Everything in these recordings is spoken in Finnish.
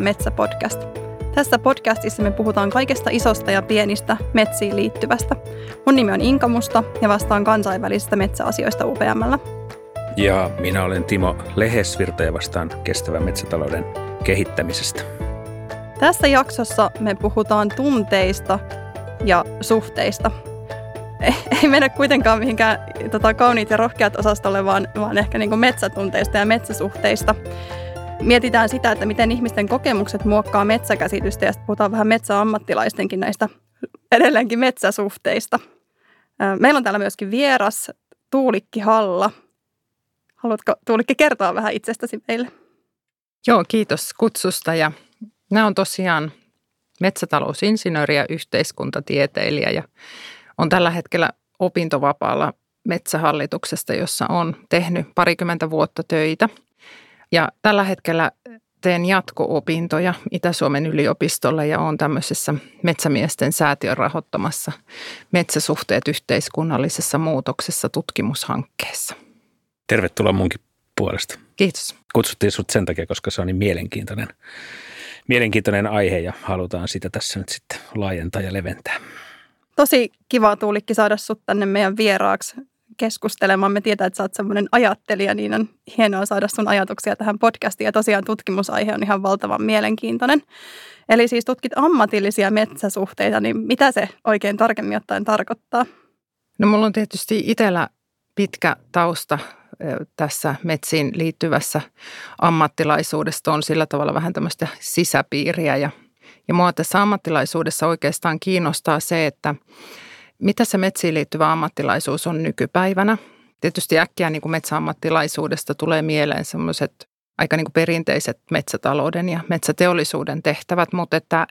On Metsä-podcast. Tässä podcastissa me puhutaan kaikesta isosta ja pienistä metsiin liittyvästä. Mun nimi on Inka Musta ja vastaan kansainvälisistä metsäasioista UPMllä. Ja minä olen Timo Lehesvirta ja vastaan kestävän metsätalouden kehittämisestä. Tässä jaksossa me puhutaan tunteista ja suhteista. Ei mennä kuitenkaan mihinkään tota, kauniit ja rohkeat osastolle, vaan, vaan ehkä niin kuin metsätunteista ja metsäsuhteista. Mietitään sitä, että miten ihmisten kokemukset muokkaa metsäkäsitystä ja sitten puhutaan vähän metsäammattilaistenkin näistä edelleenkin metsäsuhteista. Meillä on täällä myöskin vieras Tuulikki Halla. Haluatko Tuulikki kertoa vähän itsestäsi meille? Joo, kiitos kutsusta ja nämä on tosiaan metsätalousinsinööri ja yhteiskuntatieteilijä ja on tällä hetkellä opintovapaalla metsähallituksesta, jossa on tehnyt parikymmentä vuotta töitä. Ja tällä hetkellä teen jatko-opintoja Itä-Suomen yliopistolla ja olen tämmöisessä metsämiesten säätiön rahoittamassa metsäsuhteet yhteiskunnallisessa muutoksessa tutkimushankkeessa. Tervetuloa munkin puolesta. Kiitos. Kutsuttiin sut sen takia, koska se on niin mielenkiintoinen, mielenkiintoinen aihe ja halutaan sitä tässä nyt sitten laajentaa ja leventää. Tosi kiva Tuulikki saada sut tänne meidän vieraaksi keskustelemaan. Me tietää, että sä oot semmoinen ajattelija, niin on hienoa saada sun ajatuksia tähän podcastiin. Ja tosiaan tutkimusaihe on ihan valtavan mielenkiintoinen. Eli siis tutkit ammatillisia metsäsuhteita, niin mitä se oikein tarkemmin ottaen tarkoittaa? No mulla on tietysti itsellä pitkä tausta tässä metsiin liittyvässä ammattilaisuudesta on sillä tavalla vähän tämmöistä sisäpiiriä ja, ja mua tässä ammattilaisuudessa oikeastaan kiinnostaa se, että mitä se metsiin liittyvä ammattilaisuus on nykypäivänä? Tietysti äkkiä niin kuin metsäammattilaisuudesta tulee mieleen semmoiset aika niin kuin perinteiset metsätalouden ja metsäteollisuuden tehtävät, mutta että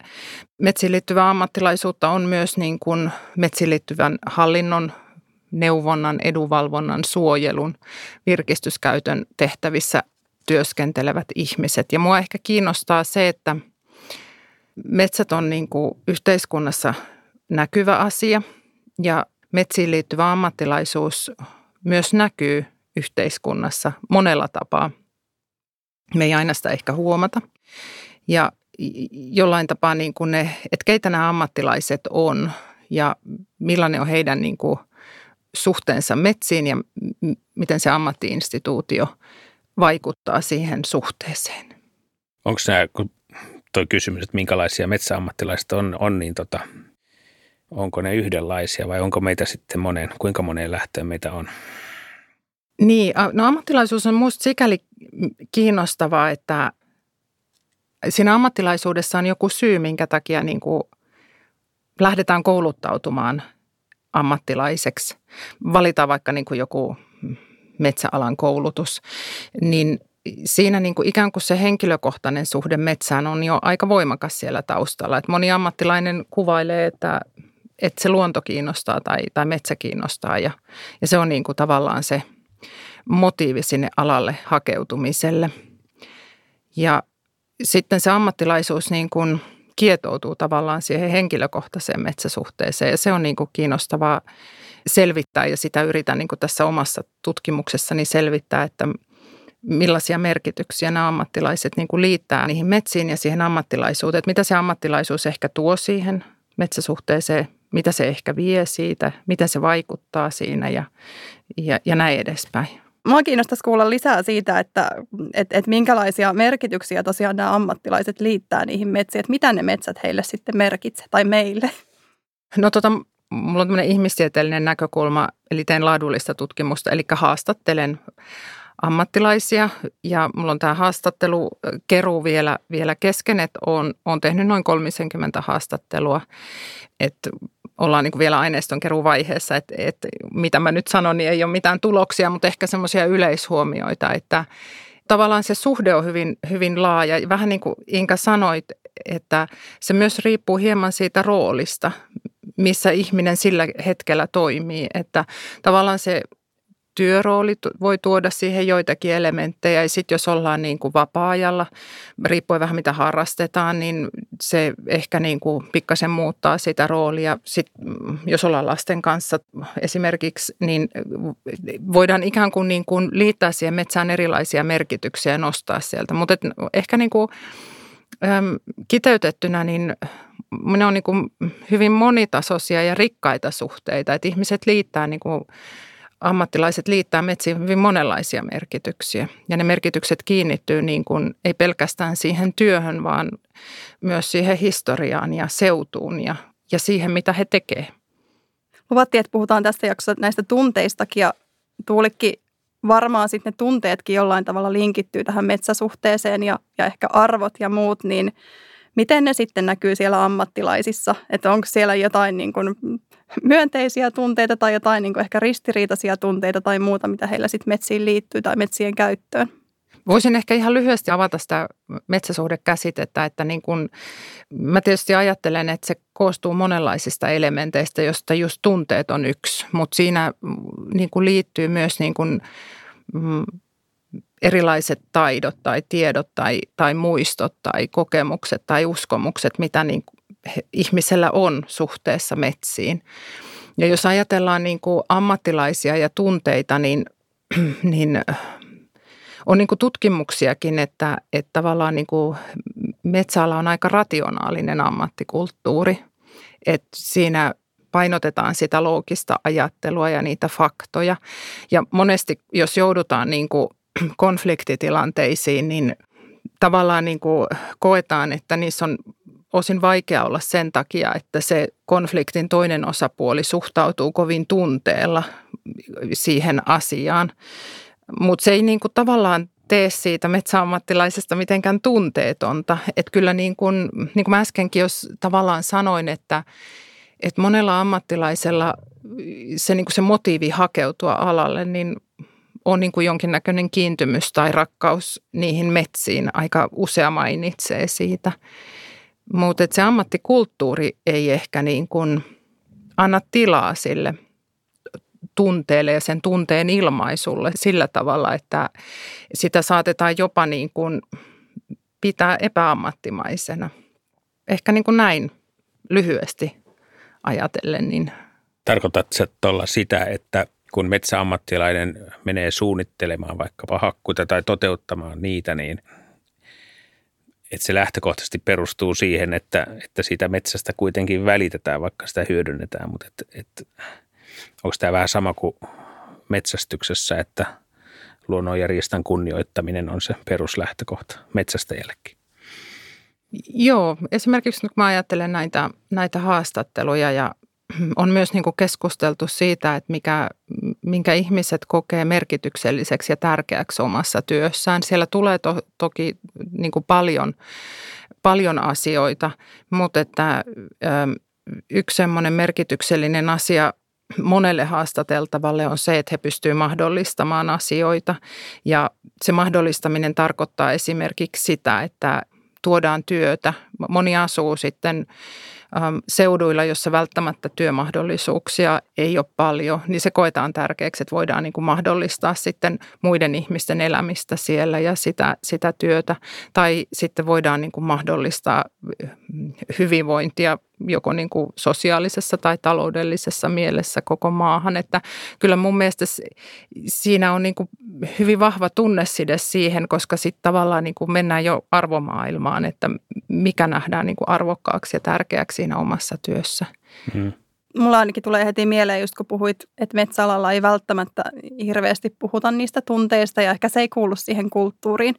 metsiin liittyvää ammattilaisuutta on myös niin kuin metsiin liittyvän hallinnon, neuvonnan, edunvalvonnan, suojelun, virkistyskäytön tehtävissä työskentelevät ihmiset. Ja mua ehkä kiinnostaa se, että metsät on niin kuin yhteiskunnassa näkyvä asia – ja metsiin liittyvä ammattilaisuus myös näkyy yhteiskunnassa monella tapaa. Me ei aina sitä ehkä huomata. Ja jollain tapaa niin kuin ne, että keitä nämä ammattilaiset on ja millainen on heidän niin kuin suhteensa metsiin ja miten se ammattiinstituutio vaikuttaa siihen suhteeseen. Onko kun tuo kysymys, että minkälaisia metsäammattilaiset on, on niin tota, onko ne yhdenlaisia vai onko meitä sitten moneen, kuinka moneen lähtöön meitä on? Niin, no ammattilaisuus on minusta sikäli kiinnostavaa, että siinä ammattilaisuudessa on joku syy, minkä takia niin kuin lähdetään kouluttautumaan ammattilaiseksi. Valitaan vaikka niin kuin joku metsäalan koulutus, niin siinä niin kuin ikään kuin se henkilökohtainen suhde metsään on jo aika voimakas siellä taustalla. Et moni ammattilainen kuvailee, että että se luonto kiinnostaa tai, tai metsä kiinnostaa ja, ja se on niin kuin tavallaan se motiivi sinne alalle hakeutumiselle. Ja sitten se ammattilaisuus niin kuin kietoutuu tavallaan siihen henkilökohtaiseen metsäsuhteeseen ja se on niin kuin kiinnostavaa selvittää ja sitä yritän niin kuin tässä omassa tutkimuksessani selvittää, että millaisia merkityksiä nämä ammattilaiset niin kuin liittää niihin metsiin ja siihen ammattilaisuuteen. Että mitä se ammattilaisuus ehkä tuo siihen metsäsuhteeseen mitä se ehkä vie siitä, miten se vaikuttaa siinä ja, ja, ja näin edespäin. Mua kiinnostaisi kuulla lisää siitä, että et, et minkälaisia merkityksiä tosiaan nämä ammattilaiset liittää niihin metsiin, että mitä ne metsät heille sitten merkitsevät tai meille. No tota, mulla on tämmöinen ihmistieteellinen näkökulma, eli teen laadullista tutkimusta, eli haastattelen ammattilaisia ja mulla on tämä haastattelu keruu vielä, vielä kesken, että olen, olen tehnyt noin 30 haastattelua, että ollaan niin kuin vielä aineiston vaiheessa, että, että mitä mä nyt sanon, niin ei ole mitään tuloksia, mutta ehkä semmoisia yleishuomioita, että tavallaan se suhde on hyvin, hyvin laaja. Vähän niin kuin Inka sanoit, että se myös riippuu hieman siitä roolista, missä ihminen sillä hetkellä toimii. Että tavallaan se työrooli voi tuoda siihen joitakin elementtejä. Ja sitten jos ollaan niin kuin vapaa-ajalla, riippuen vähän mitä harrastetaan, niin se ehkä niin kuin pikkasen muuttaa sitä roolia. Sitten mm, jos ollaan lasten kanssa esimerkiksi, niin voidaan ikään kuin, niin kuin liittää siihen metsään erilaisia merkityksiä ja nostaa sieltä. Mutta ehkä niin kuin kiteytettynä, niin ne on niin kuin hyvin monitasoisia ja rikkaita suhteita, että ihmiset liittää niin kuin ammattilaiset liittää metsiin hyvin monenlaisia merkityksiä. Ja ne merkitykset kiinnittyy niin kuin, ei pelkästään siihen työhön, vaan myös siihen historiaan ja seutuun ja, ja siihen, mitä he tekevät. Luvattiin, että puhutaan tässä jaksossa näistä tunteistakin ja Tuulikki varmaan sitten ne tunteetkin jollain tavalla linkittyy tähän metsäsuhteeseen ja, ja ehkä arvot ja muut, niin miten ne sitten näkyy siellä ammattilaisissa? Että onko siellä jotain niin kuin myönteisiä tunteita tai jotain niin kuin ehkä ristiriitaisia tunteita tai muuta, mitä heillä sitten metsiin liittyy tai metsien käyttöön? Voisin ehkä ihan lyhyesti avata sitä metsäsuhdekäsitettä, että niin kun, mä tietysti ajattelen, että se koostuu monenlaisista elementeistä, josta just tunteet on yksi, mutta siinä niin kuin liittyy myös niin kuin, mm, erilaiset taidot tai tiedot tai, tai muistot tai kokemukset tai uskomukset, mitä niin ihmisellä on suhteessa metsiin. Ja jos ajatellaan niin kuin ammattilaisia ja tunteita, niin, niin on niin kuin tutkimuksiakin, että, että tavallaan niin kuin metsäala on aika rationaalinen ammattikulttuuri. Että siinä painotetaan sitä loogista ajattelua ja niitä faktoja. Ja monesti, jos joudutaan niin kuin konfliktitilanteisiin, niin tavallaan niin kuin koetaan, että niissä on osin vaikea olla sen takia, että se konfliktin toinen osapuoli suhtautuu kovin tunteella siihen asiaan. Mutta se ei niin kuin tavallaan tee siitä metsäammattilaisesta mitenkään tunteetonta. Että kyllä niin kuin, niin kuin mä äskenkin jos tavallaan sanoin, että, että monella ammattilaisella se, niin kuin se motiivi hakeutua alalle, niin on niin kuin jonkinnäköinen kiintymys tai rakkaus niihin metsiin. Aika usea mainitsee siitä. Mutta se ammattikulttuuri ei ehkä niin kuin anna tilaa sille tunteelle ja sen tunteen ilmaisulle sillä tavalla, että sitä saatetaan jopa niin kuin pitää epäammattimaisena. Ehkä niin kuin näin lyhyesti ajatellen. Niin. Tarkoitatko tuolla sitä, että kun metsäammattilainen menee suunnittelemaan vaikkapa hakkuita tai toteuttamaan niitä, niin että se lähtökohtaisesti perustuu siihen, että, että siitä metsästä kuitenkin välitetään, vaikka sitä hyödynnetään, mutta et, et, onko tämä vähän sama kuin metsästyksessä, että luonnonjärjestön kunnioittaminen on se peruslähtökohta metsästäjällekin? Joo, esimerkiksi nyt kun mä ajattelen näitä, näitä haastatteluja ja on myös niin kuin keskusteltu siitä, että mikä, minkä ihmiset kokee merkitykselliseksi ja tärkeäksi omassa työssään. Siellä tulee to, toki niin kuin paljon, paljon asioita, mutta että yksi semmoinen merkityksellinen asia monelle haastateltavalle on se, että he pystyvät mahdollistamaan asioita. Ja se mahdollistaminen tarkoittaa esimerkiksi sitä, että tuodaan työtä. Moni asuu sitten seuduilla, jossa välttämättä työmahdollisuuksia ei ole paljon, niin se koetaan tärkeäksi, että voidaan niin kuin mahdollistaa sitten muiden ihmisten elämistä siellä ja sitä, sitä työtä. Tai sitten voidaan niin kuin mahdollistaa hyvinvointia joko niin kuin sosiaalisessa tai taloudellisessa mielessä koko maahan. Että kyllä mun mielestä siinä on niin kuin hyvin vahva tunneside siihen, koska sitten tavallaan niin kuin mennään jo arvomaailmaan, että mikä nähdään niin kuin arvokkaaksi ja tärkeäksi siinä omassa työssä. Mm. Mulla ainakin tulee heti mieleen, just kun puhuit, että metsäalalla ei välttämättä hirveästi puhuta niistä tunteista ja ehkä se ei kuulu siihen kulttuuriin.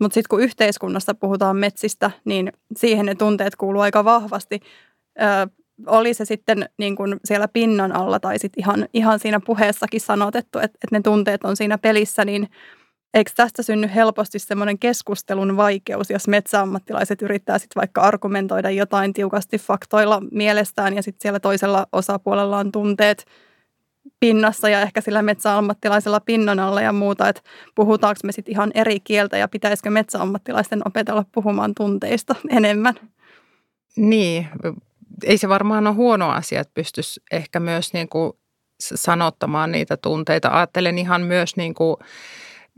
Mutta sitten kun yhteiskunnassa puhutaan metsistä, niin siihen ne tunteet kuuluu aika vahvasti. Ö, oli se sitten niin kun siellä pinnan alla tai sitten ihan, ihan siinä puheessakin sanotettu, että, että ne tunteet on siinä pelissä, niin eikö tästä synny helposti semmoinen keskustelun vaikeus, jos metsäammattilaiset yrittää sitten vaikka argumentoida jotain tiukasti faktoilla mielestään ja sitten siellä toisella osapuolella on tunteet pinnassa ja ehkä sillä metsäammattilaisella pinnan alla ja muuta, että puhutaanko me sitten ihan eri kieltä ja pitäisikö metsäammattilaisten opetella puhumaan tunteista enemmän? Niin, ei se varmaan ole huono asia, että pystyisi ehkä myös niin kuin sanottamaan niitä tunteita. Ajattelen ihan myös niin kuin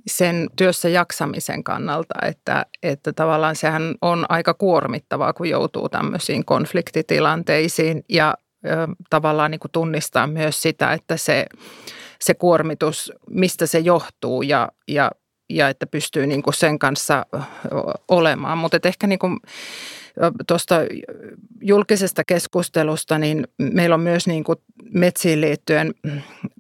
sen työssä jaksamisen kannalta, että, että tavallaan sehän on aika kuormittavaa, kun joutuu tämmöisiin konfliktitilanteisiin ja ö, tavallaan niin kuin tunnistaa myös sitä, että se, se kuormitus, mistä se johtuu ja, ja ja että pystyy niin kuin sen kanssa olemaan. Mutta ehkä niin kuin tuosta julkisesta keskustelusta, niin meillä on myös niin kuin metsiin liittyen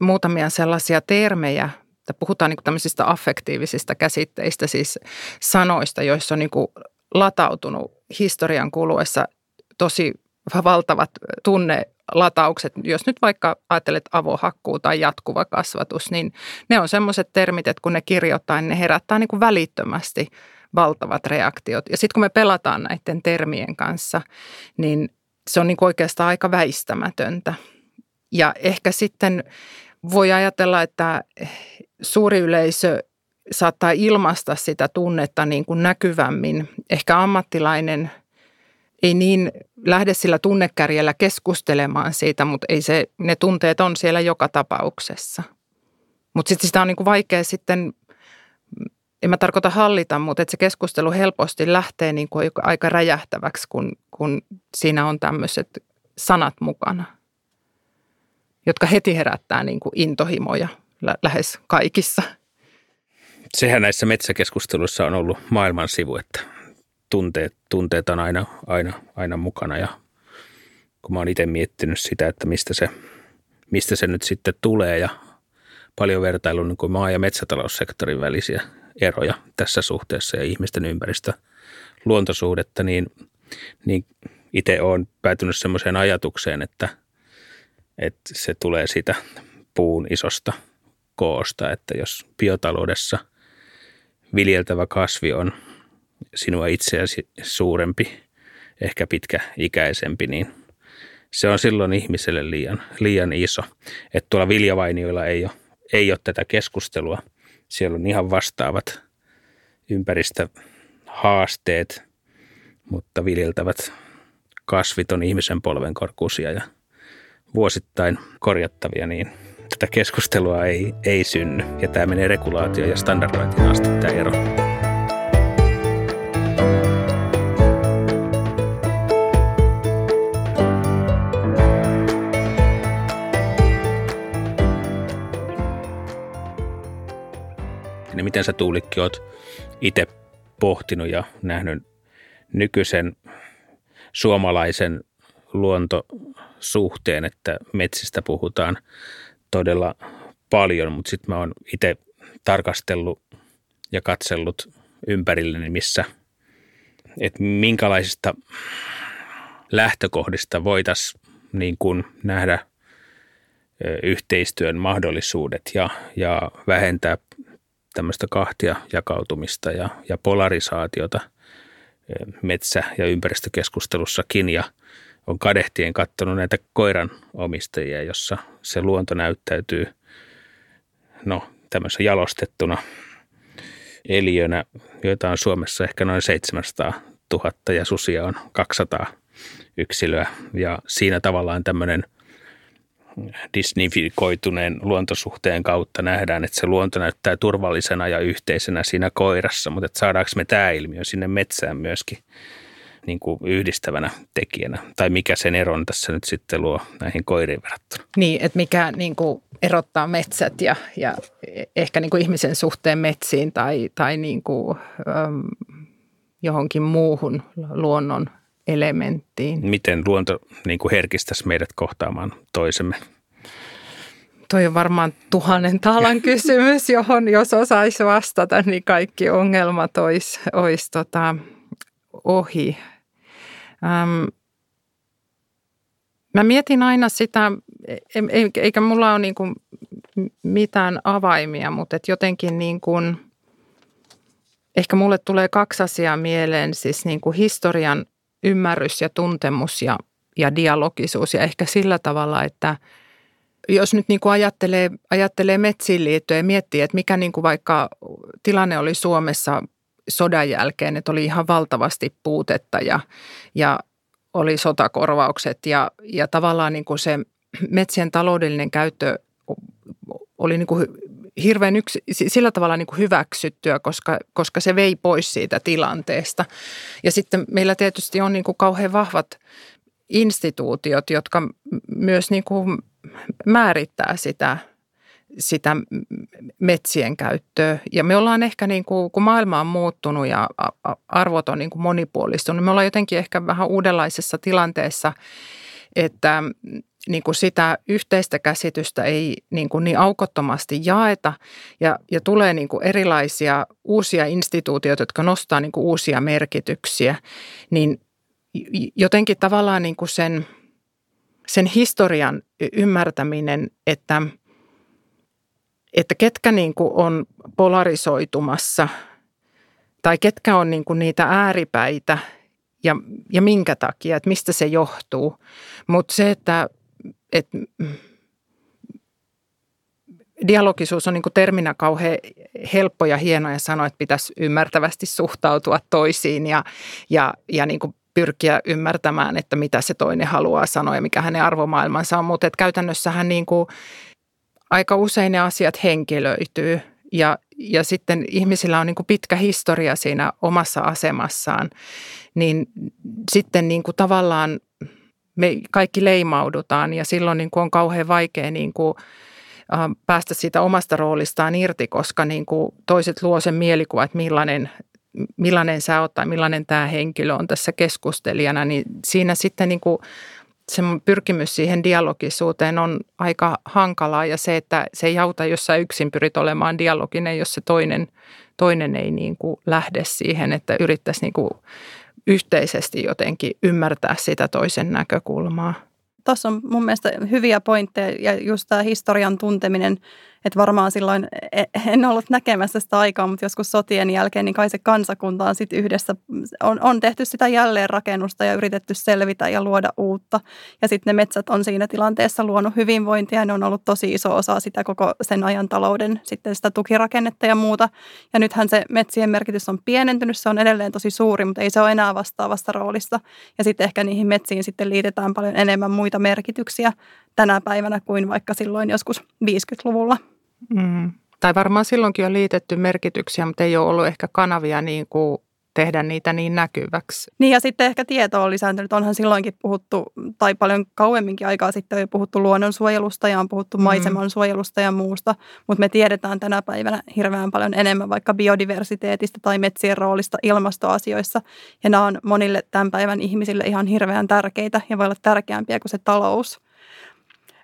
muutamia sellaisia termejä, että puhutaan niin tämmöisistä affektiivisista käsitteistä, siis sanoista, joissa on niin kuin latautunut historian kuluessa tosi valtavat tunnelataukset. Jos nyt vaikka ajattelet avohakkuu tai jatkuva kasvatus, niin ne on semmoiset termit, että kun ne kirjoittaa, niin ne herättää niin kuin välittömästi valtavat reaktiot. Ja sitten kun me pelataan näiden termien kanssa, niin se on niin oikeastaan aika väistämätöntä. Ja ehkä sitten voi ajatella, että suuri yleisö saattaa ilmaista sitä tunnetta niin kuin näkyvämmin. Ehkä ammattilainen ei niin lähde sillä tunnekärjellä keskustelemaan siitä, mutta ei se, ne tunteet on siellä joka tapauksessa. Mutta sitten sitä on niin kuin vaikea sitten, en mä tarkoita hallita, mutta että se keskustelu helposti lähtee niin kuin aika räjähtäväksi, kun, kun siinä on tämmöiset sanat mukana, jotka heti herättää niin kuin intohimoja lähes kaikissa – sehän näissä metsäkeskusteluissa on ollut maailman sivu, että tunteet, tunteet on aina, aina, aina mukana. Ja kun mä oon itse miettinyt sitä, että mistä se, mistä se nyt sitten tulee ja paljon vertailun niin maa- ja metsätaloussektorin välisiä eroja tässä suhteessa ja ihmisten ympäristö luontosuhdetta, niin, niin itse olen päätynyt semmoiseen ajatukseen, että, että se tulee siitä puun isosta koosta, että jos biotaloudessa – viljeltävä kasvi on sinua itseäsi suurempi, ehkä pitkäikäisempi, niin se on silloin ihmiselle liian, liian iso. Että tuolla viljavainioilla ei ole, ei ole tätä keskustelua. Siellä on ihan vastaavat ympäristöhaasteet, mutta viljeltävät kasvit on ihmisen polven korkuisia ja vuosittain korjattavia, niin tätä keskustelua ei, ei synny. Ja tämä menee regulaatio- ja standardointiin asti tämä ero. Niin miten sä Tuulikki oot itse pohtinut ja nähnyt nykyisen suomalaisen luontosuhteen, että metsistä puhutaan todella paljon, mutta sitten mä oon itse tarkastellut ja katsellut ympärilleni, missä, että minkälaisista lähtökohdista voitaisiin niin kuin nähdä yhteistyön mahdollisuudet ja, ja vähentää tämmöistä kahtia jakautumista ja, ja polarisaatiota metsä- ja ympäristökeskustelussakin ja – on kadehtien katsonut näitä koiran omistajia, jossa se luonto näyttäytyy no, tämmöisen jalostettuna eliönä, joita on Suomessa ehkä noin 700 000 ja susia on 200 yksilöä. Ja siinä tavallaan tämmöinen disneyfikoituneen luontosuhteen kautta nähdään, että se luonto näyttää turvallisena ja yhteisenä siinä koirassa, mutta että saadaanko me tämä ilmiö sinne metsään myöskin – niin kuin yhdistävänä tekijänä? Tai mikä sen eron tässä nyt sitten luo näihin koiriin verrattuna? Niin, että mikä niin kuin erottaa metsät ja, ja ehkä niin kuin ihmisen suhteen metsiin tai, tai niin kuin, äm, johonkin muuhun luonnon elementtiin. Miten luonto niin kuin herkistäisi meidät kohtaamaan toisemme? Toi on varmaan tuhannen talan kysymys, johon jos osaisi vastata, niin kaikki ongelmat olisi, olisi tota, ohi. Ähm, mä mietin aina sitä, eikä mulla ole niin kuin mitään avaimia, mutta et jotenkin niin kuin, ehkä mulle tulee kaksi asiaa mieleen, siis niin kuin historian ymmärrys ja tuntemus ja, ja dialogisuus. Ja ehkä sillä tavalla, että jos nyt niin kuin ajattelee, ajattelee metsiin liittyen ja miettii, että mikä niin kuin vaikka tilanne oli Suomessa sodan jälkeen, että oli ihan valtavasti puutetta ja, ja oli sotakorvaukset ja, ja tavallaan niin kuin se metsien taloudellinen käyttö oli niin kuin hirveän yksi, sillä tavalla niin kuin hyväksyttyä, koska, koska se vei pois siitä tilanteesta. Ja sitten meillä tietysti on niin kuin kauhean vahvat instituutiot, jotka myös niin kuin määrittää sitä sitä metsien käyttöä. Ja me ollaan ehkä, niin kuin, kun maailma on muuttunut ja arvot on niin kuin monipuolistunut, me ollaan jotenkin ehkä vähän uudenlaisessa tilanteessa, että niin kuin sitä yhteistä käsitystä ei niin, kuin niin aukottomasti jaeta ja, ja tulee niin kuin erilaisia uusia instituutioita, jotka nostaa niin kuin uusia merkityksiä, niin jotenkin tavallaan niin kuin sen, sen historian ymmärtäminen, että, että ketkä niin kuin on polarisoitumassa tai ketkä on niin kuin niitä ääripäitä ja, ja minkä takia, että mistä se johtuu. Mutta se, että et, dialogisuus on niin kuin terminä kauhean helppo ja hieno ja sanoa, että pitäisi ymmärtävästi suhtautua toisiin ja, ja, ja niin kuin pyrkiä ymmärtämään, että mitä se toinen haluaa sanoa ja mikä hänen arvomaailmansa on. Mutta käytännössähän niin kuin aika usein ne asiat henkilöityy ja, ja sitten ihmisillä on niin kuin pitkä historia siinä omassa asemassaan. Niin sitten niin kuin tavallaan me kaikki leimaudutaan ja silloin niin kuin on kauhean vaikea niin kuin, päästä siitä omasta roolistaan irti, koska niin kuin toiset luo sen mielikuva, että millainen, millainen sä oot tai millainen tämä henkilö on tässä keskustelijana, niin siinä sitten niin kuin se pyrkimys siihen dialogisuuteen on aika hankalaa ja se, että se ei auta, jos sä yksin pyrit olemaan dialoginen, jos se toinen, toinen ei niin kuin lähde siihen, että yrittäisi niin kuin yhteisesti jotenkin ymmärtää sitä toisen näkökulmaa. Tuossa on mun mielestä hyviä pointteja ja just tämä historian tunteminen – että varmaan silloin e, en ollut näkemässä sitä aikaa, mutta joskus sotien jälkeen, niin kai se kansakunta on sitten yhdessä, on, on tehty sitä jälleenrakennusta ja yritetty selvitä ja luoda uutta. Ja sitten ne metsät on siinä tilanteessa luonut hyvinvointia ja ne on ollut tosi iso osa sitä koko sen ajan talouden, sitten sitä tukirakennetta ja muuta. Ja nythän se metsien merkitys on pienentynyt, se on edelleen tosi suuri, mutta ei se ole enää vastaavassa roolissa. Ja sitten ehkä niihin metsiin sitten liitetään paljon enemmän muita merkityksiä tänä päivänä kuin vaikka silloin joskus 50-luvulla. Mm. Tai varmaan silloinkin on liitetty merkityksiä, mutta ei ole ollut ehkä kanavia niin kuin tehdä niitä niin näkyväksi. Niin ja sitten ehkä tieto on lisääntynyt. Onhan silloinkin puhuttu, tai paljon kauemminkin aikaa sitten on puhuttu luonnonsuojelusta ja on puhuttu mm. maiseman suojelusta ja muusta. Mutta me tiedetään tänä päivänä hirveän paljon enemmän vaikka biodiversiteetistä tai metsien roolista ilmastoasioissa. Ja nämä on monille tämän päivän ihmisille ihan hirveän tärkeitä ja voi olla tärkeämpiä kuin se talous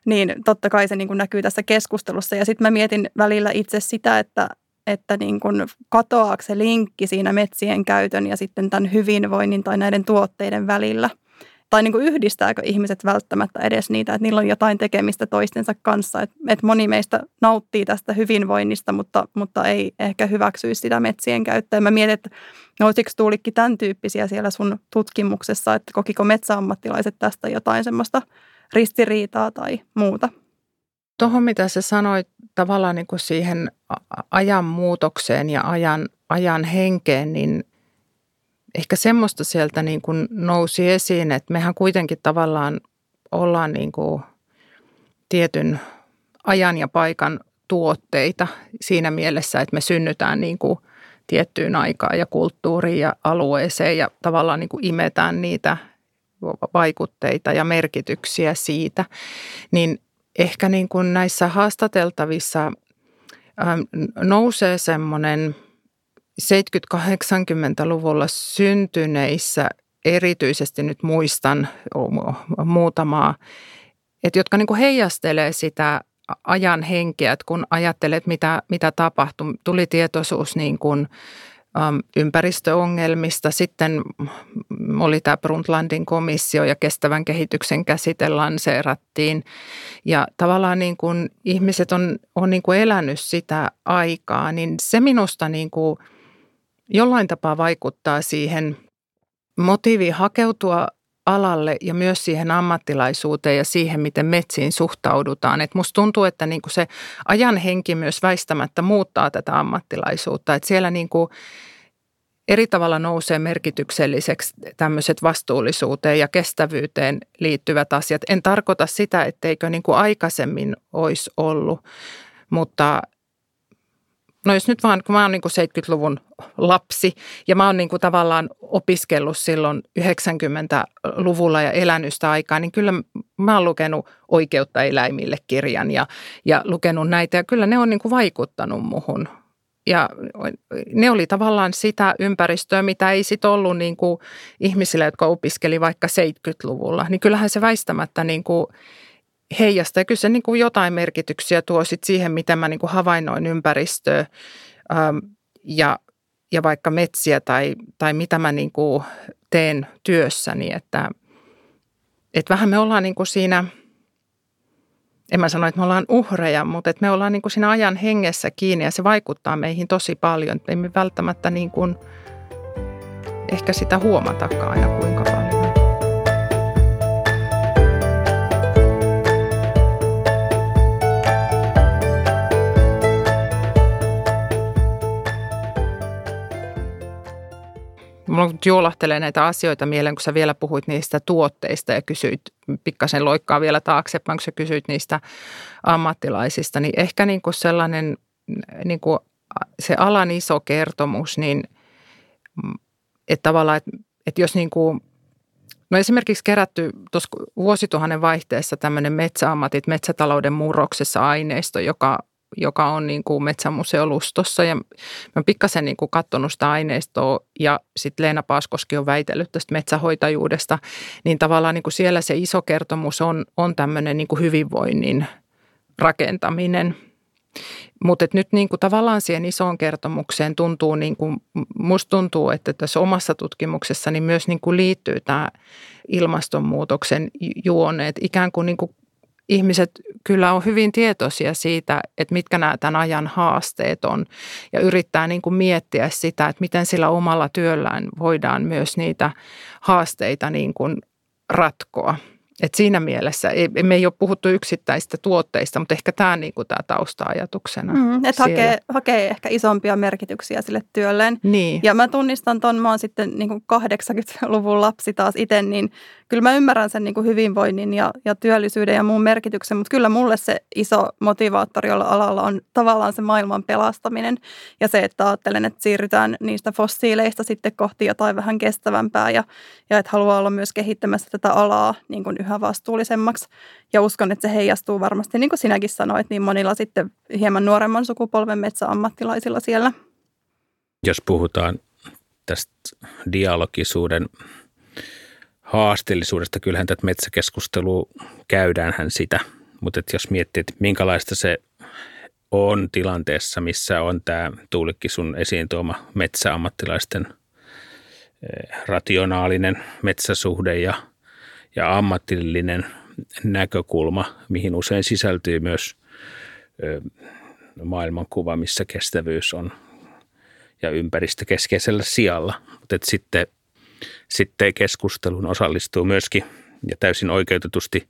niin totta kai se niin kuin näkyy tässä keskustelussa. Ja sitten mä mietin välillä itse sitä, että, että niin kuin katoaako se linkki siinä metsien käytön ja sitten tämän hyvinvoinnin tai näiden tuotteiden välillä. Tai niin kuin yhdistääkö ihmiset välttämättä edes niitä, että niillä on jotain tekemistä toistensa kanssa. Että, että moni meistä nauttii tästä hyvinvoinnista, mutta, mutta ei ehkä hyväksyisi sitä metsien käyttöä. Mä mietin, että olisiko Tuulikki tämän tyyppisiä siellä sun tutkimuksessa, että kokiko metsäammattilaiset tästä jotain semmoista – ristiriitaa tai muuta. Tuohon mitä sä sanoit tavallaan niin kuin siihen ajan muutokseen ja ajan, ajan henkeen, niin ehkä semmoista sieltä niin kuin nousi esiin, että mehän kuitenkin tavallaan ollaan niin kuin tietyn ajan ja paikan tuotteita siinä mielessä, että me synnytään niin kuin tiettyyn aikaan ja kulttuuriin ja alueeseen ja tavallaan niin kuin imetään niitä vaikutteita ja merkityksiä siitä, niin ehkä niin kuin näissä haastateltavissa ähm, nousee semmoinen 70-80-luvulla syntyneissä, erityisesti nyt muistan muutamaa, että jotka niin kuin heijastelee sitä ajan henkeä, että kun ajattelet, mitä, mitä tapahtui, tuli tietoisuus niin kuin ympäristöongelmista. Sitten oli tämä Brundtlandin komissio ja kestävän kehityksen käsite lanseerattiin. Ja tavallaan niin kuin ihmiset on, on niin kuin elänyt sitä aikaa, niin se minusta niin kuin jollain tapaa vaikuttaa siihen motiivi hakeutua alalle ja myös siihen ammattilaisuuteen ja siihen, miten metsiin suhtaudutaan. Et musta tuntuu, että niinku se ajan henki myös väistämättä muuttaa tätä ammattilaisuutta. Et siellä niinku eri tavalla nousee merkitykselliseksi tämmöiset vastuullisuuteen ja kestävyyteen liittyvät asiat. En tarkoita sitä, etteikö niin kuin aikaisemmin olisi ollut, mutta no jos nyt vaan, kun mä oon niin kuin 70-luvun lapsi ja mä oon niin kuin tavallaan opiskellut silloin 90-luvulla ja elänyt sitä aikaa, niin kyllä mä oon lukenut Oikeutta eläimille kirjan ja, ja lukenut näitä ja kyllä ne on niin kuin vaikuttanut muhun. Ja ne oli tavallaan sitä ympäristöä, mitä ei sitten ollut niin kuin ihmisille, jotka opiskeli vaikka 70-luvulla. Niin kyllähän se väistämättä niin kuin heijastaa. Ja kyllä se niin kuin jotain merkityksiä tuo sit siihen, miten mä niin kuin havainnoin ympäristöä ähm, ja, ja vaikka metsiä tai, tai mitä mä niin kuin teen työssäni. Että, että vähän me ollaan niin kuin siinä, en mä sano, että me ollaan uhreja, mutta että me ollaan niin kuin siinä ajan hengessä kiinni ja se vaikuttaa meihin tosi paljon. Ei me välttämättä niin kuin ehkä sitä huomatakaan aina kuinka paljon. Mulla juolahtelee näitä asioita mieleen, kun sä vielä puhuit niistä tuotteista ja kysyit, pikkasen loikkaa vielä taaksepäin, kun sä kysyit niistä ammattilaisista, niin ehkä niin kuin sellainen niin kuin se alan iso kertomus, niin että tavallaan, että, että jos niin kuin, no esimerkiksi kerätty tuossa vuosituhannen vaihteessa tämmöinen metsäammatit metsätalouden murroksessa aineisto, joka joka on niin kuin Metsämuseolustossa. Ja mä pikkasen niin kuin katsonut sitä aineistoa ja sitten Leena Paaskoski on väitellyt tästä metsähoitajuudesta. Niin tavallaan niin kuin siellä se iso kertomus on, on tämmöinen niin kuin hyvinvoinnin rakentaminen. Mutta nyt niin kuin tavallaan siihen isoon kertomukseen tuntuu, niin kuin, musta tuntuu, että tässä omassa tutkimuksessani myös niin kuin liittyy tämä ilmastonmuutoksen juoneet. Ikään kuin, niin kuin ihmiset kyllä on hyvin tietoisia siitä, että mitkä nämä tämän ajan haasteet on ja yrittää niin kuin miettiä sitä, että miten sillä omalla työllään voidaan myös niitä haasteita niin kuin ratkoa. Et siinä mielessä ei, me ei ole puhuttu yksittäistä tuotteista, mutta ehkä tämä, niin kuin tämä tausta-ajatuksena. Mm, että hakee, hakee ehkä isompia merkityksiä sille työlleen. Niin. Ja mä tunnistan ton, mä oon sitten niin kuin 80-luvun lapsi taas itse, niin kyllä mä ymmärrän sen niin kuin hyvinvoinnin ja, ja työllisyyden ja muun merkityksen, mutta kyllä mulle se iso motivaattori jolla alalla on tavallaan se maailman pelastaminen ja se, että ajattelen, että siirrytään niistä fossiileista sitten kohti jotain vähän kestävämpää ja, ja että haluaa olla myös kehittämässä tätä alaa niin kuin yhä vastuullisemmaksi. Ja uskon, että se heijastuu varmasti, niin kuin sinäkin sanoit, niin monilla sitten hieman nuoremman sukupolven metsäammattilaisilla siellä. Jos puhutaan tästä dialogisuuden haasteellisuudesta, kyllähän tätä metsäkeskustelua käydäänhän sitä, mutta jos miettii, että minkälaista se on tilanteessa, missä on tämä Tuulikki sun esiin tuoma metsäammattilaisten eh, rationaalinen metsäsuhde ja ja ammatillinen näkökulma, mihin usein sisältyy myös maailmankuva, missä kestävyys on ja ympäristö keskeisellä sijalla. Mutta sitten, sitten keskustelun osallistuu myöskin ja täysin oikeutetusti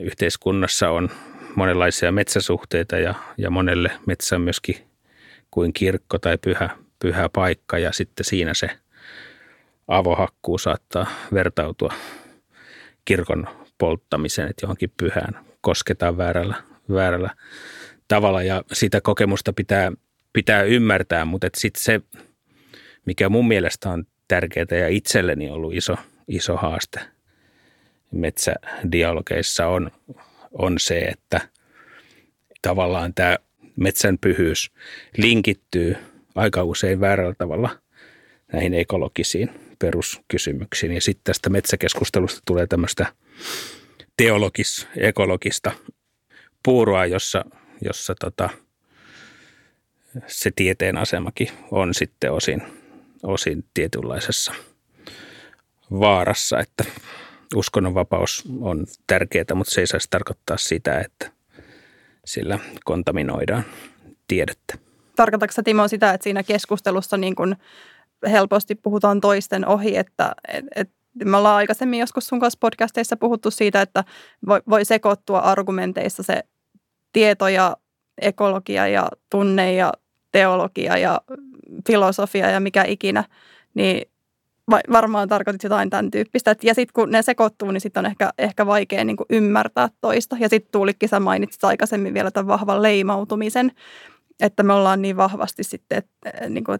yhteiskunnassa on monenlaisia metsäsuhteita ja, ja monelle metsä on myöskin kuin kirkko tai pyhä, pyhä paikka ja sitten siinä se avohakkuu saattaa vertautua kirkon polttamiseen, että johonkin pyhään kosketaan väärällä, väärällä tavalla. Ja sitä kokemusta pitää, pitää ymmärtää, mutta sitten se, mikä mun mielestä on tärkeää ja itselleni ollut iso, iso haaste metsädialogeissa on, on se, että tavallaan tämä metsän pyhyys linkittyy aika usein väärällä tavalla näihin ekologisiin peruskysymyksiin. Ja sitten tästä metsäkeskustelusta tulee tämmöistä teologis, ekologista puuroa, jossa, jossa tota, se tieteen asemakin on sitten osin, osin tietynlaisessa vaarassa, että uskonnonvapaus on tärkeää, mutta se ei saisi tarkoittaa sitä, että sillä kontaminoidaan tiedettä. Tarkoitatko Timo sitä, että siinä keskustelussa niin kun helposti puhutaan toisten ohi, että et, et, me ollaan aikaisemmin joskus sun kanssa podcasteissa puhuttu siitä, että voi, voi sekoittua argumenteissa se tieto ja ekologia ja tunne ja teologia ja filosofia ja mikä ikinä, niin varmaan tarkoitit jotain tämän tyyppistä. Ja sitten kun ne sekoittuu, niin sitten on ehkä, ehkä vaikea niin kuin ymmärtää toista. Ja sitten Tuulikki, sä mainitsit aikaisemmin vielä tämän vahvan leimautumisen, että me ollaan niin vahvasti sitten, että, niin kuin,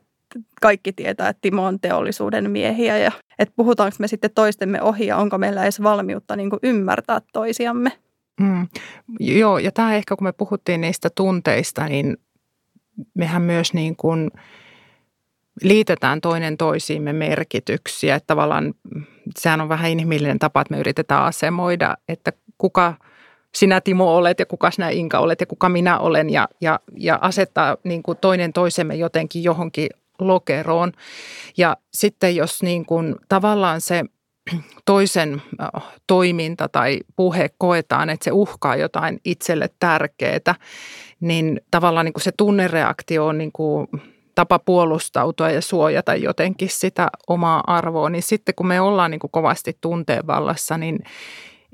kaikki tietää, että Timo on teollisuuden miehiä ja että puhutaanko me sitten toistemme ohi ja onko meillä edes valmiutta niin kuin ymmärtää toisiamme. Mm. Joo, ja tämä ehkä kun me puhuttiin niistä tunteista, niin mehän myös niin kuin liitetään toinen toisiimme merkityksiä. Että tavallaan sehän on vähän inhimillinen tapa, että me yritetään asemoida, että kuka sinä Timo olet ja kuka sinä Inka olet ja kuka minä olen ja, ja, ja asettaa niin kuin toinen toisemme jotenkin johonkin lokeroon. Ja sitten jos niin kuin tavallaan se toisen äh, toiminta tai puhe koetaan, että se uhkaa jotain itselle tärkeää, niin tavallaan niin kuin se tunnereaktio on niin kuin tapa puolustautua ja suojata jotenkin sitä omaa arvoa, niin sitten kun me ollaan niin kuin kovasti tunteen vallassa, niin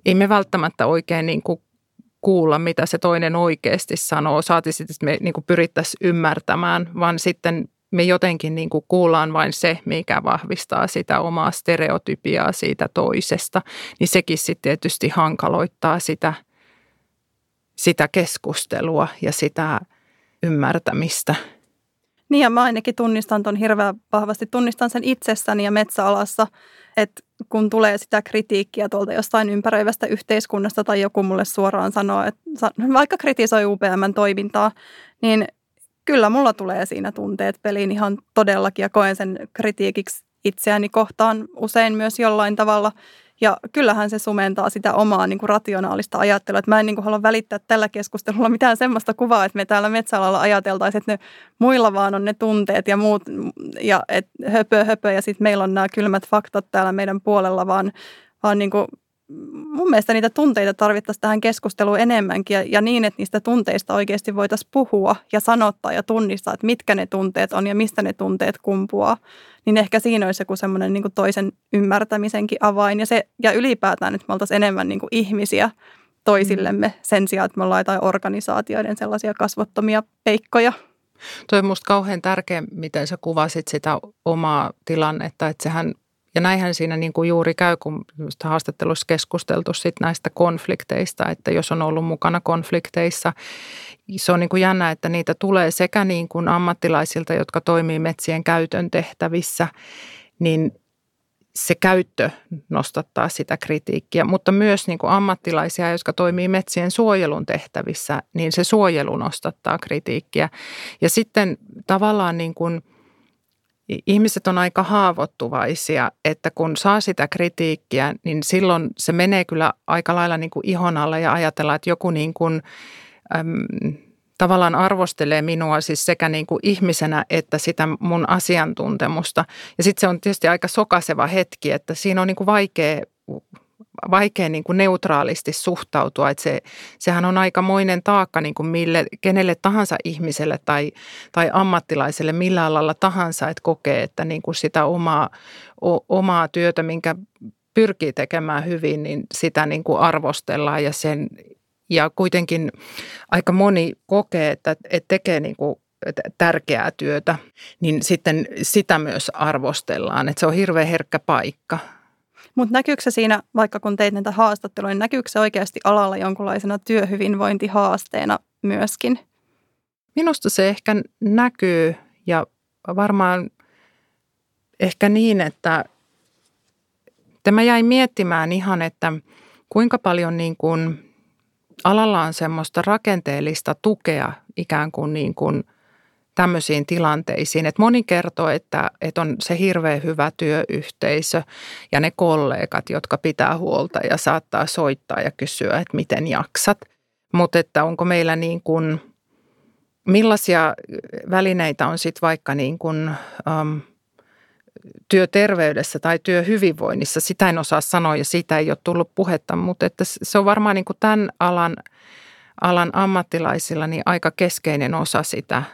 ei me välttämättä oikein niin kuin kuulla, mitä se toinen oikeasti sanoo. Saati sitten, että me niin kuin pyrittäisiin ymmärtämään, vaan sitten me jotenkin niin kuin kuullaan vain se, mikä vahvistaa sitä omaa stereotypiaa siitä toisesta. Niin sekin sitten tietysti hankaloittaa sitä, sitä keskustelua ja sitä ymmärtämistä. Niin ja mä ainakin tunnistan ton hirveän vahvasti. Tunnistan sen itsessäni ja metsäalassa, että kun tulee sitä kritiikkiä tuolta jostain ympäröivästä yhteiskunnasta tai joku mulle suoraan sanoo, että vaikka kritisoi UPMn toimintaa, niin kyllä mulla tulee siinä tunteet peliin ihan todellakin ja koen sen kritiikiksi itseäni kohtaan usein myös jollain tavalla – ja kyllähän se sumentaa sitä omaa niin kuin rationaalista ajattelua. Että mä en niin kuin halua välittää tällä keskustelulla mitään semmoista kuvaa, että me täällä metsäalalla ajateltaisiin, että ne muilla vaan on ne tunteet ja muut ja et höpö höpö ja sitten meillä on nämä kylmät faktat täällä meidän puolella, vaan, vaan niin kuin mun mielestä niitä tunteita tarvittaisiin tähän keskusteluun enemmänkin ja, ja niin, että niistä tunteista oikeasti voitaisiin puhua ja sanottaa ja tunnistaa, että mitkä ne tunteet on ja mistä ne tunteet kumpuaa. Niin ehkä siinä olisi joku semmoinen niin toisen ymmärtämisenkin avain ja, se, ja ylipäätään, että me oltaisiin enemmän niin kuin ihmisiä toisillemme mm. sen sijaan, että me ollaan jotain organisaatioiden sellaisia kasvottomia peikkoja. Tuo on minusta kauhean tärkeä, miten sä kuvasit sitä omaa tilannetta, että sehän ja näinhän siinä niin kuin juuri käy, kun haastattelussa keskusteltu sit näistä konflikteista, että jos on ollut mukana konflikteissa, se on niin kuin jännä, että niitä tulee sekä niin kuin ammattilaisilta, jotka toimii metsien käytön tehtävissä, niin se käyttö nostattaa sitä kritiikkiä, mutta myös niin kuin ammattilaisia, jotka toimii metsien suojelun tehtävissä, niin se suojelu nostattaa kritiikkiä. Ja sitten tavallaan niin kuin – ihmiset on aika haavoittuvaisia, että kun saa sitä kritiikkiä, niin silloin se menee kyllä aika lailla niin kuin ihon alle ja ajatellaan, että joku niin kuin, äm, tavallaan arvostelee minua siis sekä niin kuin ihmisenä että sitä mun asiantuntemusta. Ja sitten se on tietysti aika sokaseva hetki, että siinä on niin kuin vaikea vaikea niin kuin neutraalisti suhtautua. Että se, sehän on aikamoinen taakka niin kuin mille, kenelle tahansa ihmiselle tai, tai ammattilaiselle millä alalla tahansa, että kokee, että niin kuin sitä omaa, o, omaa työtä, minkä pyrkii tekemään hyvin, niin sitä niin kuin arvostellaan ja sen ja kuitenkin aika moni kokee, että, että tekee niin kuin tärkeää työtä, niin sitten sitä myös arvostellaan, että se on hirveän herkkä paikka. Mutta näkyykö se siinä, vaikka kun teit näitä haastatteluja, niin näkyykö se oikeasti alalla jonkunlaisena työhyvinvointihaasteena myöskin? Minusta se ehkä näkyy ja varmaan ehkä niin, että tämä jäi miettimään ihan, että kuinka paljon niin kuin alalla on semmoista rakenteellista tukea ikään kuin, niin kuin – tämmöisiin tilanteisiin. Että moni kertoo, että, että on se hirveän hyvä työyhteisö ja ne kollegat, jotka pitää huolta ja saattaa soittaa ja kysyä, että miten jaksat. Mutta että onko meillä niin kuin, millaisia välineitä on sitten vaikka niin kuin, um, työterveydessä tai työhyvinvoinnissa, sitä en osaa sanoa ja siitä ei ole tullut puhetta, mutta että se on varmaan niin kuin tämän alan, alan ammattilaisilla niin aika keskeinen osa sitä –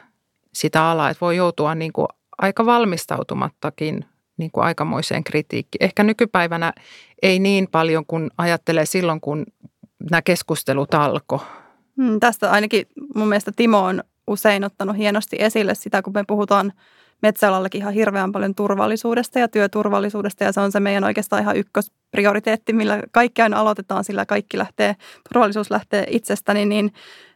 sitä alaa, että voi joutua niin kuin aika valmistautumattakin niin kuin aikamoiseen kritiikkiin. Ehkä nykypäivänä ei niin paljon kuin ajattelee silloin, kun nämä keskustelut alkoi. Hmm, tästä ainakin mun mielestä Timo on usein ottanut hienosti esille sitä, kun me puhutaan metsäalallakin ihan hirveän paljon turvallisuudesta ja työturvallisuudesta ja se on se meidän oikeastaan ihan ykkösprioriteetti, millä kaikki aina aloitetaan, sillä kaikki lähtee, turvallisuus lähtee itsestäni, niin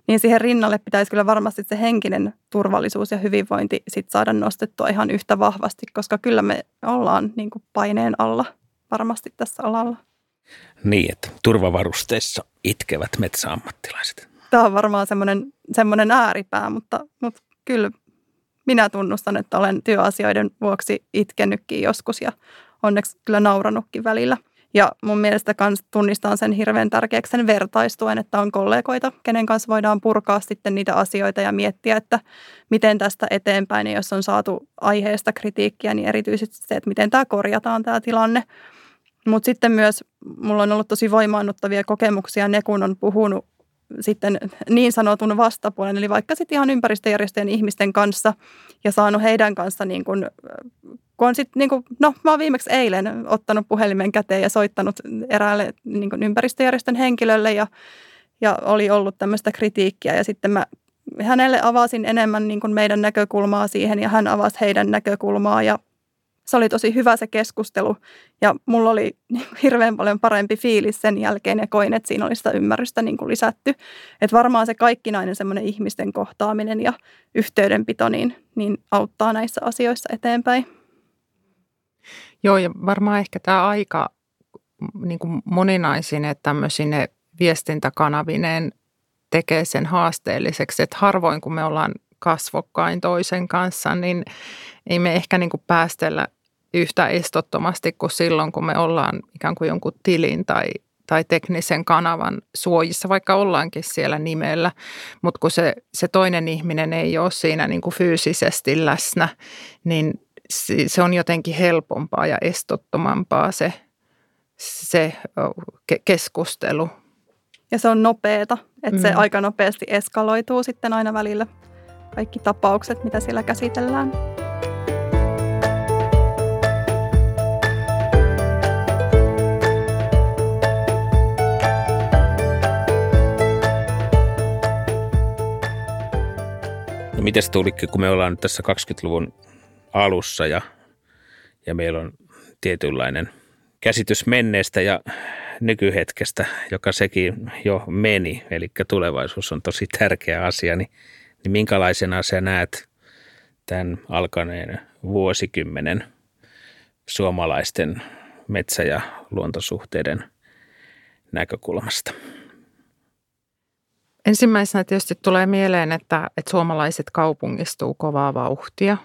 niin siihen rinnalle pitäisi kyllä varmasti se henkinen turvallisuus ja hyvinvointi sit saada nostettua ihan yhtä vahvasti, koska kyllä me ollaan niin kuin paineen alla varmasti tässä alalla. Niin, että turvavarusteissa itkevät metsäammattilaiset. Tämä on varmaan semmoinen, semmoinen ääripää, mutta, mutta kyllä minä tunnustan, että olen työasioiden vuoksi itkennytkin joskus ja onneksi kyllä nauranutkin välillä. Ja mun mielestä kans tunnistan sen hirveän tärkeäksi sen vertaistuen, että on kollegoita, kenen kanssa voidaan purkaa sitten niitä asioita ja miettiä, että miten tästä eteenpäin. Ja jos on saatu aiheesta kritiikkiä, niin erityisesti se, että miten tämä korjataan tämä tilanne. Mutta sitten myös mulla on ollut tosi voimaannuttavia kokemuksia ne, kun on puhunut sitten niin sanotun vastapuolen, eli vaikka sitten ihan ympäristöjärjestöjen ihmisten kanssa ja saanut heidän kanssa niin kuin, kun on sitten niin kuin, no mä oon viimeksi eilen ottanut puhelimen käteen ja soittanut eräälle niin kuin ympäristöjärjestön henkilölle ja, ja oli ollut tämmöistä kritiikkiä ja sitten mä hänelle avasin enemmän niin kuin meidän näkökulmaa siihen ja hän avasi heidän näkökulmaa ja se oli tosi hyvä se keskustelu ja mulla oli niin kuin hirveän paljon parempi fiilis sen jälkeen ja koin, että siinä oli sitä ymmärrystä niin kuin lisätty. Että varmaan se kaikkinainen semmoinen ihmisten kohtaaminen ja yhteydenpito niin, niin auttaa näissä asioissa eteenpäin. Joo ja varmaan ehkä tämä aika niin kuin moninaisine tämmöisine viestintäkanavineen tekee sen haasteelliseksi, että harvoin kun me ollaan kasvokkain toisen kanssa, niin ei me ehkä niin kuin päästellä yhtä istottomasti kuin silloin, kun me ollaan ikään kuin jonkun tilin tai, tai teknisen kanavan suojissa, vaikka ollaankin siellä nimellä. Mutta kun se, se toinen ihminen ei ole siinä niin kuin fyysisesti läsnä, niin se on jotenkin helpompaa ja estottomampaa se, se keskustelu. Ja se on nopeeta, että mm. se aika nopeasti eskaloituu sitten aina välillä kaikki tapaukset, mitä siellä käsitellään. No mites Tuulikki, kun me ollaan nyt tässä 20-luvun alussa ja, ja meillä on tietynlainen käsitys menneestä ja nykyhetkestä, joka sekin jo meni, eli tulevaisuus on tosi tärkeä asia, niin niin minkälaisena sä näet tämän alkaneen vuosikymmenen suomalaisten metsä- ja luontosuhteiden näkökulmasta? Ensimmäisenä tietysti tulee mieleen, että, että suomalaiset kaupungistuu kovaa vauhtia,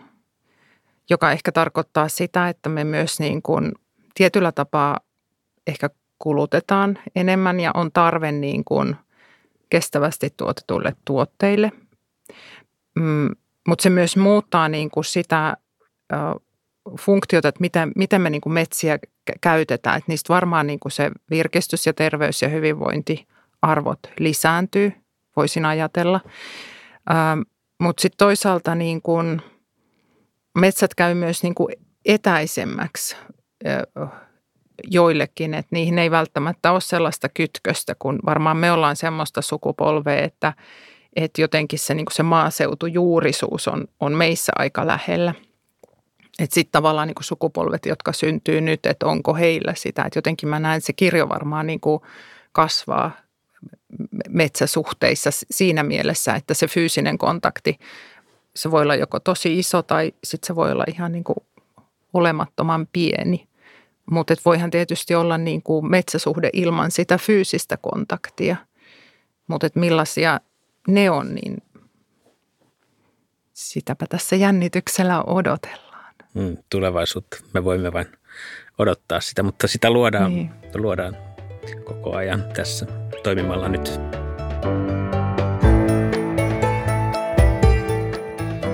joka ehkä tarkoittaa sitä, että me myös niin kuin tietyllä tapaa ehkä kulutetaan enemmän ja on tarve niin kuin kestävästi tuotetuille tuotteille – Mm, mutta se myös muuttaa niin kuin sitä funktiota, että miten, miten me niin kuin metsiä käytetään. Että niistä varmaan niin kuin se virkistys ja terveys ja hyvinvointiarvot lisääntyy, voisin ajatella. Mutta sitten toisaalta niin kuin metsät käy myös niin kuin etäisemmäksi joillekin, että niihin ei välttämättä ole sellaista kytköstä, kun varmaan me ollaan semmoista sukupolvea, että – että jotenkin se, niin se maaseutujuurisuus on, on meissä aika lähellä. Että sitten tavallaan niin sukupolvet, jotka syntyy nyt, että onko heillä sitä. Että jotenkin mä näen, että se kirjo varmaan niin kuin kasvaa metsäsuhteissa siinä mielessä, että se fyysinen kontakti, se voi olla joko tosi iso tai sitten se voi olla ihan niin kuin olemattoman pieni. Mutta voihan tietysti olla niin kuin metsäsuhde ilman sitä fyysistä kontaktia. Mutta millaisia ne on, niin sitäpä tässä jännityksellä odotellaan. Mm, tulevaisuutta me voimme vain odottaa sitä, mutta sitä luodaan, niin. luodaan koko ajan tässä toimimalla nyt.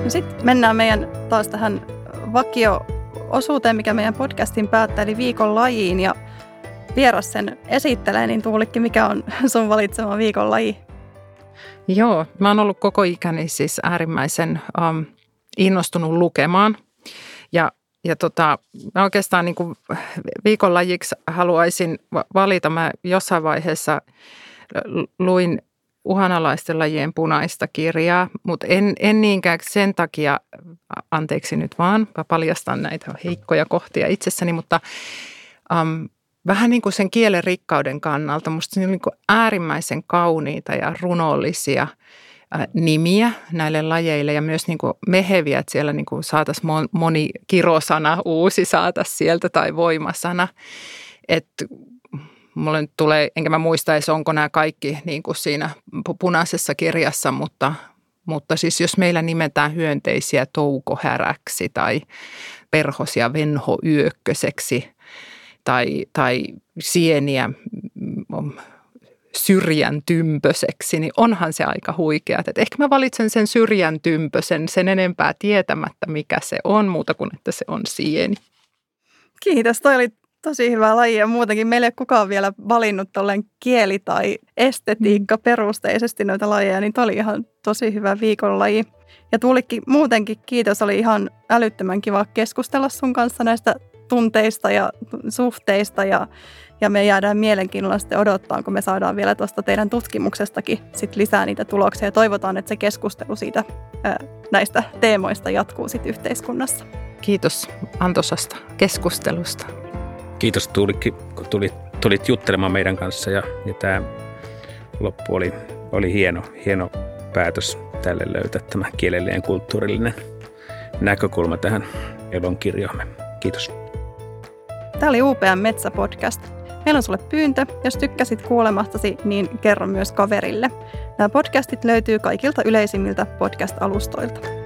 No sitten mennään meidän taas tähän vakio-osuuteen, mikä meidän podcastin päättää, eli viikon lajiin. Ja vieras sen esittelee, niin Tuulikki, mikä on sun valitsema viikon laji? Joo, mä oon ollut koko ikäni siis äärimmäisen um, innostunut lukemaan. Ja, ja tota, mä oikeastaan niin viikonlajiksi haluaisin valita. Mä jossain vaiheessa luin uhanalaisten lajien punaista kirjaa, mutta en, en niinkään sen takia, anteeksi nyt vaan, mä paljastan näitä heikkoja kohtia itsessäni, mutta um, vähän niin kuin sen kielen rikkauden kannalta. Musta ne on niin kuin äärimmäisen kauniita ja runollisia nimiä näille lajeille ja myös niin kuin meheviä, että siellä niin saataisiin moni kirosana uusi saataisiin sieltä tai voimasana. Että mulle nyt tulee, enkä mä muista edes onko nämä kaikki niin kuin siinä punaisessa kirjassa, mutta, mutta siis jos meillä nimetään hyönteisiä toukohäräksi tai perhosia venhoyökköseksi tai, tai sieniä mm, syrjän tympöseksi, niin onhan se aika huikea. Että ehkä mä valitsen sen syrjän tympösen sen enempää tietämättä, mikä se on, muuta kuin että se on sieni. Kiitos, toi oli tosi hyvä laji ja muutenkin meillä ei ole kukaan vielä valinnut tolleen kieli- tai estetiikka perusteisesti noita lajeja, niin toi oli ihan tosi hyvä viikonlaji. Ja Tuulikki, muutenkin kiitos, oli ihan älyttömän kiva keskustella sun kanssa näistä tunteista ja suhteista ja, ja me jäädään mielenkiinnolla sitten odottaa, kun me saadaan vielä tuosta teidän tutkimuksestakin sit lisää niitä tuloksia ja toivotaan, että se keskustelu siitä näistä teemoista jatkuu sitten yhteiskunnassa. Kiitos antosasta keskustelusta. Kiitos Tuulikki, kun tulit, tulit juttelemaan meidän kanssa ja, ja tämä loppu oli, oli hieno, hieno päätös tälle löytää tämä kielellinen kulttuurillinen näkökulma tähän elonkirjoamme. Kiitos. Tämä oli UPM Metsä-podcast. Meillä on sulle pyyntö. Jos tykkäsit kuulemastasi, niin kerro myös kaverille. Nämä podcastit löytyy kaikilta yleisimmiltä podcast-alustoilta.